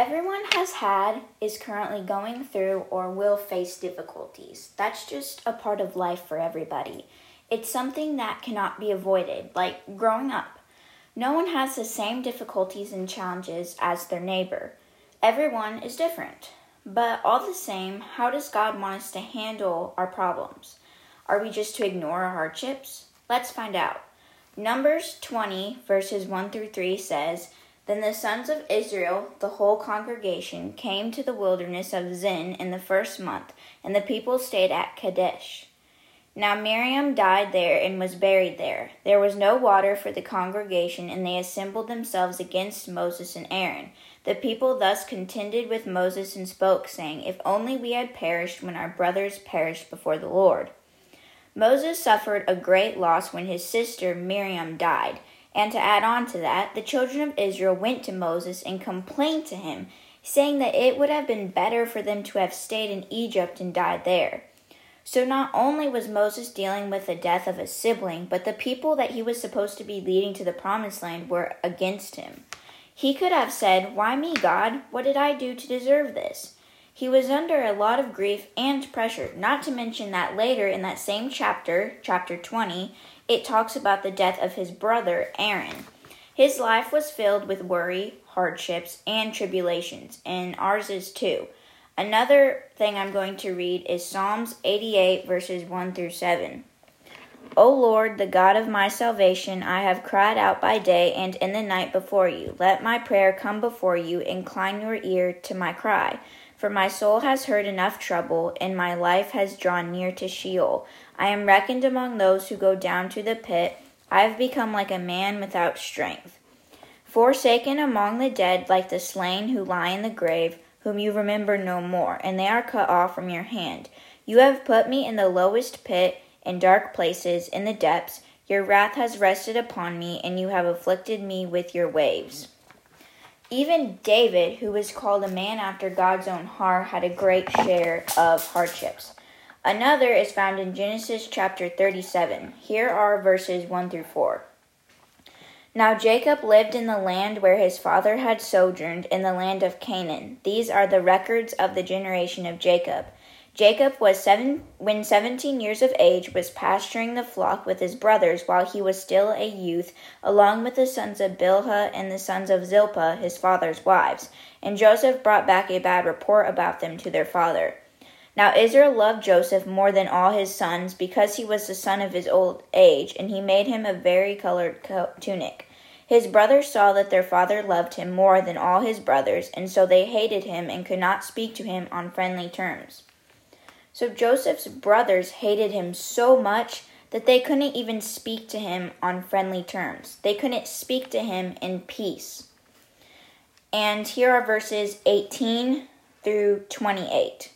Everyone has had, is currently going through, or will face difficulties. That's just a part of life for everybody. It's something that cannot be avoided, like growing up. No one has the same difficulties and challenges as their neighbor. Everyone is different. But all the same, how does God want us to handle our problems? Are we just to ignore our hardships? Let's find out. Numbers 20, verses 1 through 3 says, then the sons of Israel, the whole congregation, came to the wilderness of Zin in the first month, and the people stayed at Kadesh. Now Miriam died there and was buried there. There was no water for the congregation, and they assembled themselves against Moses and Aaron. The people thus contended with Moses and spoke, saying, If only we had perished when our brothers perished before the Lord. Moses suffered a great loss when his sister Miriam died. And to add on to that, the children of Israel went to Moses and complained to him, saying that it would have been better for them to have stayed in Egypt and died there. So not only was Moses dealing with the death of a sibling, but the people that he was supposed to be leading to the promised land were against him. He could have said, Why me, God? What did I do to deserve this? He was under a lot of grief and pressure, not to mention that later in that same chapter, chapter 20, it talks about the death of his brother, Aaron. His life was filled with worry, hardships, and tribulations, and ours is too. Another thing I'm going to read is Psalms 88, verses 1 through 7. O Lord, the God of my salvation, I have cried out by day and in the night before you. Let my prayer come before you. Incline your ear to my cry. For my soul has heard enough trouble, and my life has drawn near to Sheol. I am reckoned among those who go down to the pit. I have become like a man without strength. Forsaken among the dead, like the slain who lie in the grave, whom you remember no more, and they are cut off from your hand. You have put me in the lowest pit, in dark places, in the depths. Your wrath has rested upon me, and you have afflicted me with your waves. Even David, who was called a man after God's own heart, had a great share of hardships. Another is found in Genesis chapter 37. Here are verses 1 through 4. Now Jacob lived in the land where his father had sojourned, in the land of Canaan. These are the records of the generation of Jacob. Jacob was seven when seventeen years of age was pasturing the flock with his brothers while he was still a youth, along with the sons of Bilhah and the sons of Zilpah, his father's wives. And Joseph brought back a bad report about them to their father. Now Israel loved Joseph more than all his sons, because he was the son of his old age, and he made him a vari-colored tunic. His brothers saw that their father loved him more than all his brothers, and so they hated him and could not speak to him on friendly terms. So Joseph's brothers hated him so much that they couldn't even speak to him on friendly terms. They couldn't speak to him in peace. And here are verses 18 through 28.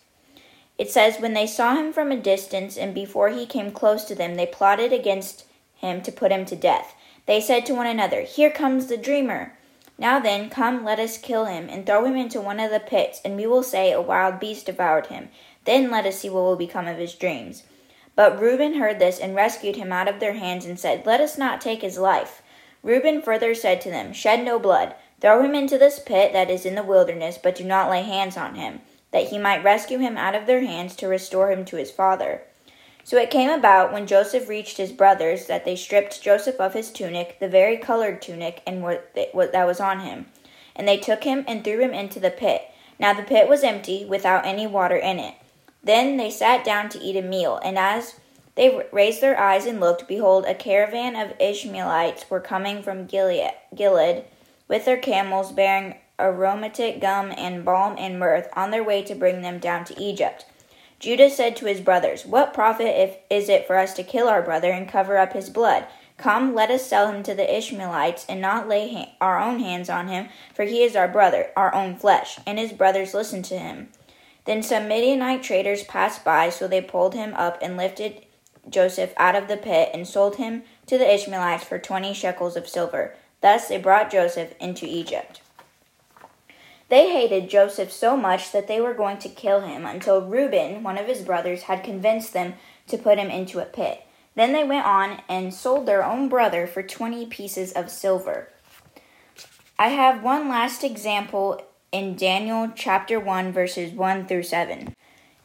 It says, When they saw him from a distance, and before he came close to them, they plotted against him to put him to death. They said to one another, Here comes the dreamer. Now then, come, let us kill him, and throw him into one of the pits, and we will say, A wild beast devoured him. Then let us see what will become of his dreams. But Reuben heard this and rescued him out of their hands and said, Let us not take his life. Reuben further said to them, Shed no blood. Throw him into this pit that is in the wilderness, but do not lay hands on him, that he might rescue him out of their hands to restore him to his father. So it came about when Joseph reached his brothers that they stripped Joseph of his tunic, the very colored tunic, and what that was on him. And they took him and threw him into the pit. Now the pit was empty, without any water in it. Then they sat down to eat a meal, and as they raised their eyes and looked, behold, a caravan of Ishmaelites were coming from Gilead, with their camels bearing aromatic gum and balm and myrrh on their way to bring them down to Egypt. Judah said to his brothers, What profit if, is it for us to kill our brother and cover up his blood? Come, let us sell him to the Ishmaelites and not lay ha- our own hands on him, for he is our brother, our own flesh. And his brothers listened to him. Then some Midianite traders passed by, so they pulled him up and lifted Joseph out of the pit and sold him to the Ishmaelites for twenty shekels of silver. Thus they brought Joseph into Egypt. They hated Joseph so much that they were going to kill him until Reuben, one of his brothers, had convinced them to put him into a pit. Then they went on and sold their own brother for twenty pieces of silver. I have one last example in Daniel chapter 1, verses 1 through 7.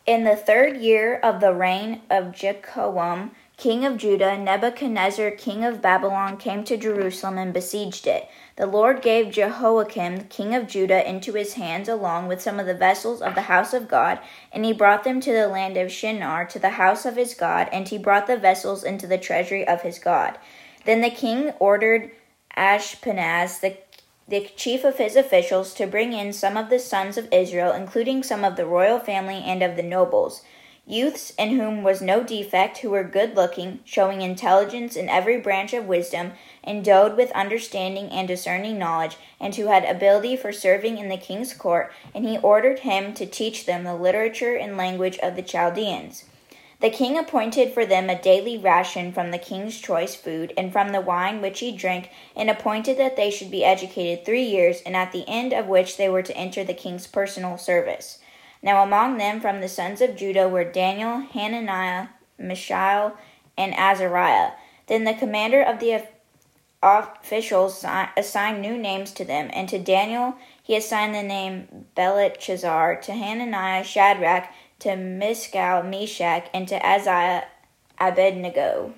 In the third year of the reign of Jehoiakim, king of Judah, Nebuchadnezzar, king of Babylon, came to Jerusalem and besieged it. The Lord gave Jehoiakim, king of Judah, into his hands, along with some of the vessels of the house of God, and he brought them to the land of Shinar, to the house of his God, and he brought the vessels into the treasury of his God. Then the king ordered Ashpenaz, the the chief of his officials, to bring in some of the sons of Israel, including some of the royal family and of the nobles youths in whom was no defect, who were good looking, showing intelligence in every branch of wisdom, endowed with understanding and discerning knowledge, and who had ability for serving in the king's court, and he ordered him to teach them the literature and language of the Chaldeans. The king appointed for them a daily ration from the king's choice food and from the wine which he drank, and appointed that they should be educated three years, and at the end of which they were to enter the king's personal service. Now among them from the sons of Judah were Daniel, Hananiah, Mishael, and Azariah. Then the commander of the officials assigned new names to them, and to Daniel he assigned the name Belteshazzar, to Hananiah Shadrach, to Mishael Meshach, and to Azariah Abednego.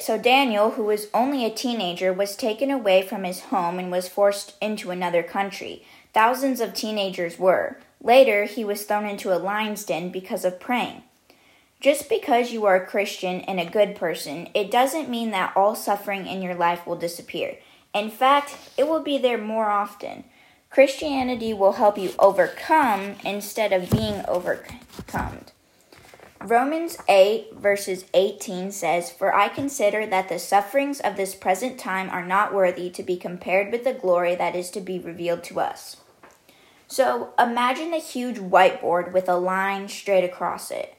So Daniel, who was only a teenager, was taken away from his home and was forced into another country. Thousands of teenagers were. Later, he was thrown into a lion's den because of praying. Just because you are a Christian and a good person, it doesn't mean that all suffering in your life will disappear. In fact, it will be there more often. Christianity will help you overcome instead of being overcome. Romans 8, verses 18 says, For I consider that the sufferings of this present time are not worthy to be compared with the glory that is to be revealed to us. So imagine a huge whiteboard with a line straight across it.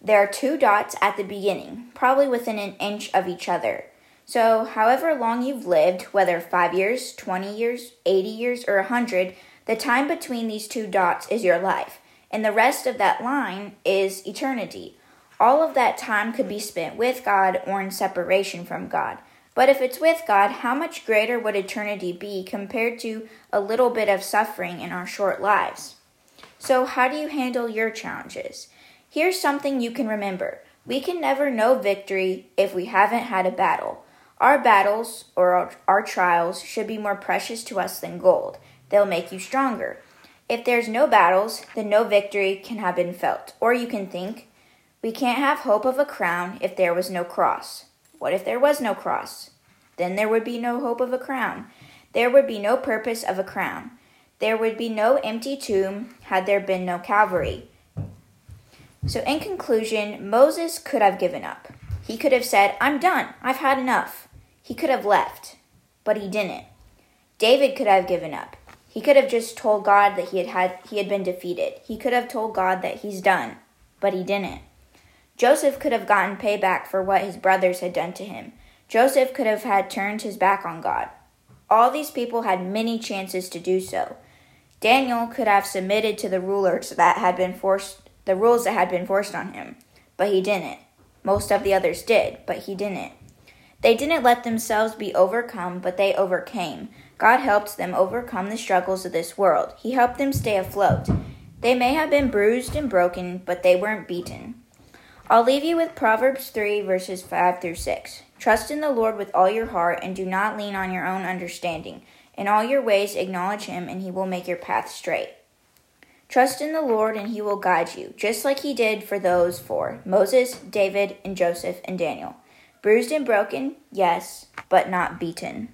There are two dots at the beginning, probably within an inch of each other. So, however long you've lived, whether 5 years, 20 years, 80 years, or 100, the time between these two dots is your life, and the rest of that line is eternity. All of that time could be spent with God or in separation from God. But if it's with God, how much greater would eternity be compared to a little bit of suffering in our short lives? So, how do you handle your challenges? Here's something you can remember we can never know victory if we haven't had a battle. Our battles or our, our, trials should be more precious to us than gold. They'll make you stronger. If there's no battles, then no victory can have been felt. Or you can think, we can't have hope of a crown if there was no cross. What if there was no cross? Then there would be no hope of a crown. There would be no purpose of a crown. There would be no empty tomb had there been no Calvary. So, in conclusion, Moses could have given up. He could have said, I'm done. I've had enough. He could have left, but he didn't. David could have given up. He could have just told God that he had, had he had been defeated. He could have told God that he's done, but he didn't. Joseph could have gotten payback for what his brothers had done to him. Joseph could have had turned his back on God. All these people had many chances to do so. Daniel could have submitted to the rulers that had been forced the rules that had been forced on him, but he didn't. Most of the others did, but he didn't. They didn't let themselves be overcome, but they overcame. God helped them overcome the struggles of this world. He helped them stay afloat. They may have been bruised and broken, but they weren't beaten. I'll leave you with Proverbs 3, verses 5 through 6. Trust in the Lord with all your heart, and do not lean on your own understanding. In all your ways acknowledge him, and he will make your path straight. Trust in the Lord, and he will guide you, just like he did for those four Moses, David, and Joseph, and Daniel. Bruised and broken, yes, but not beaten.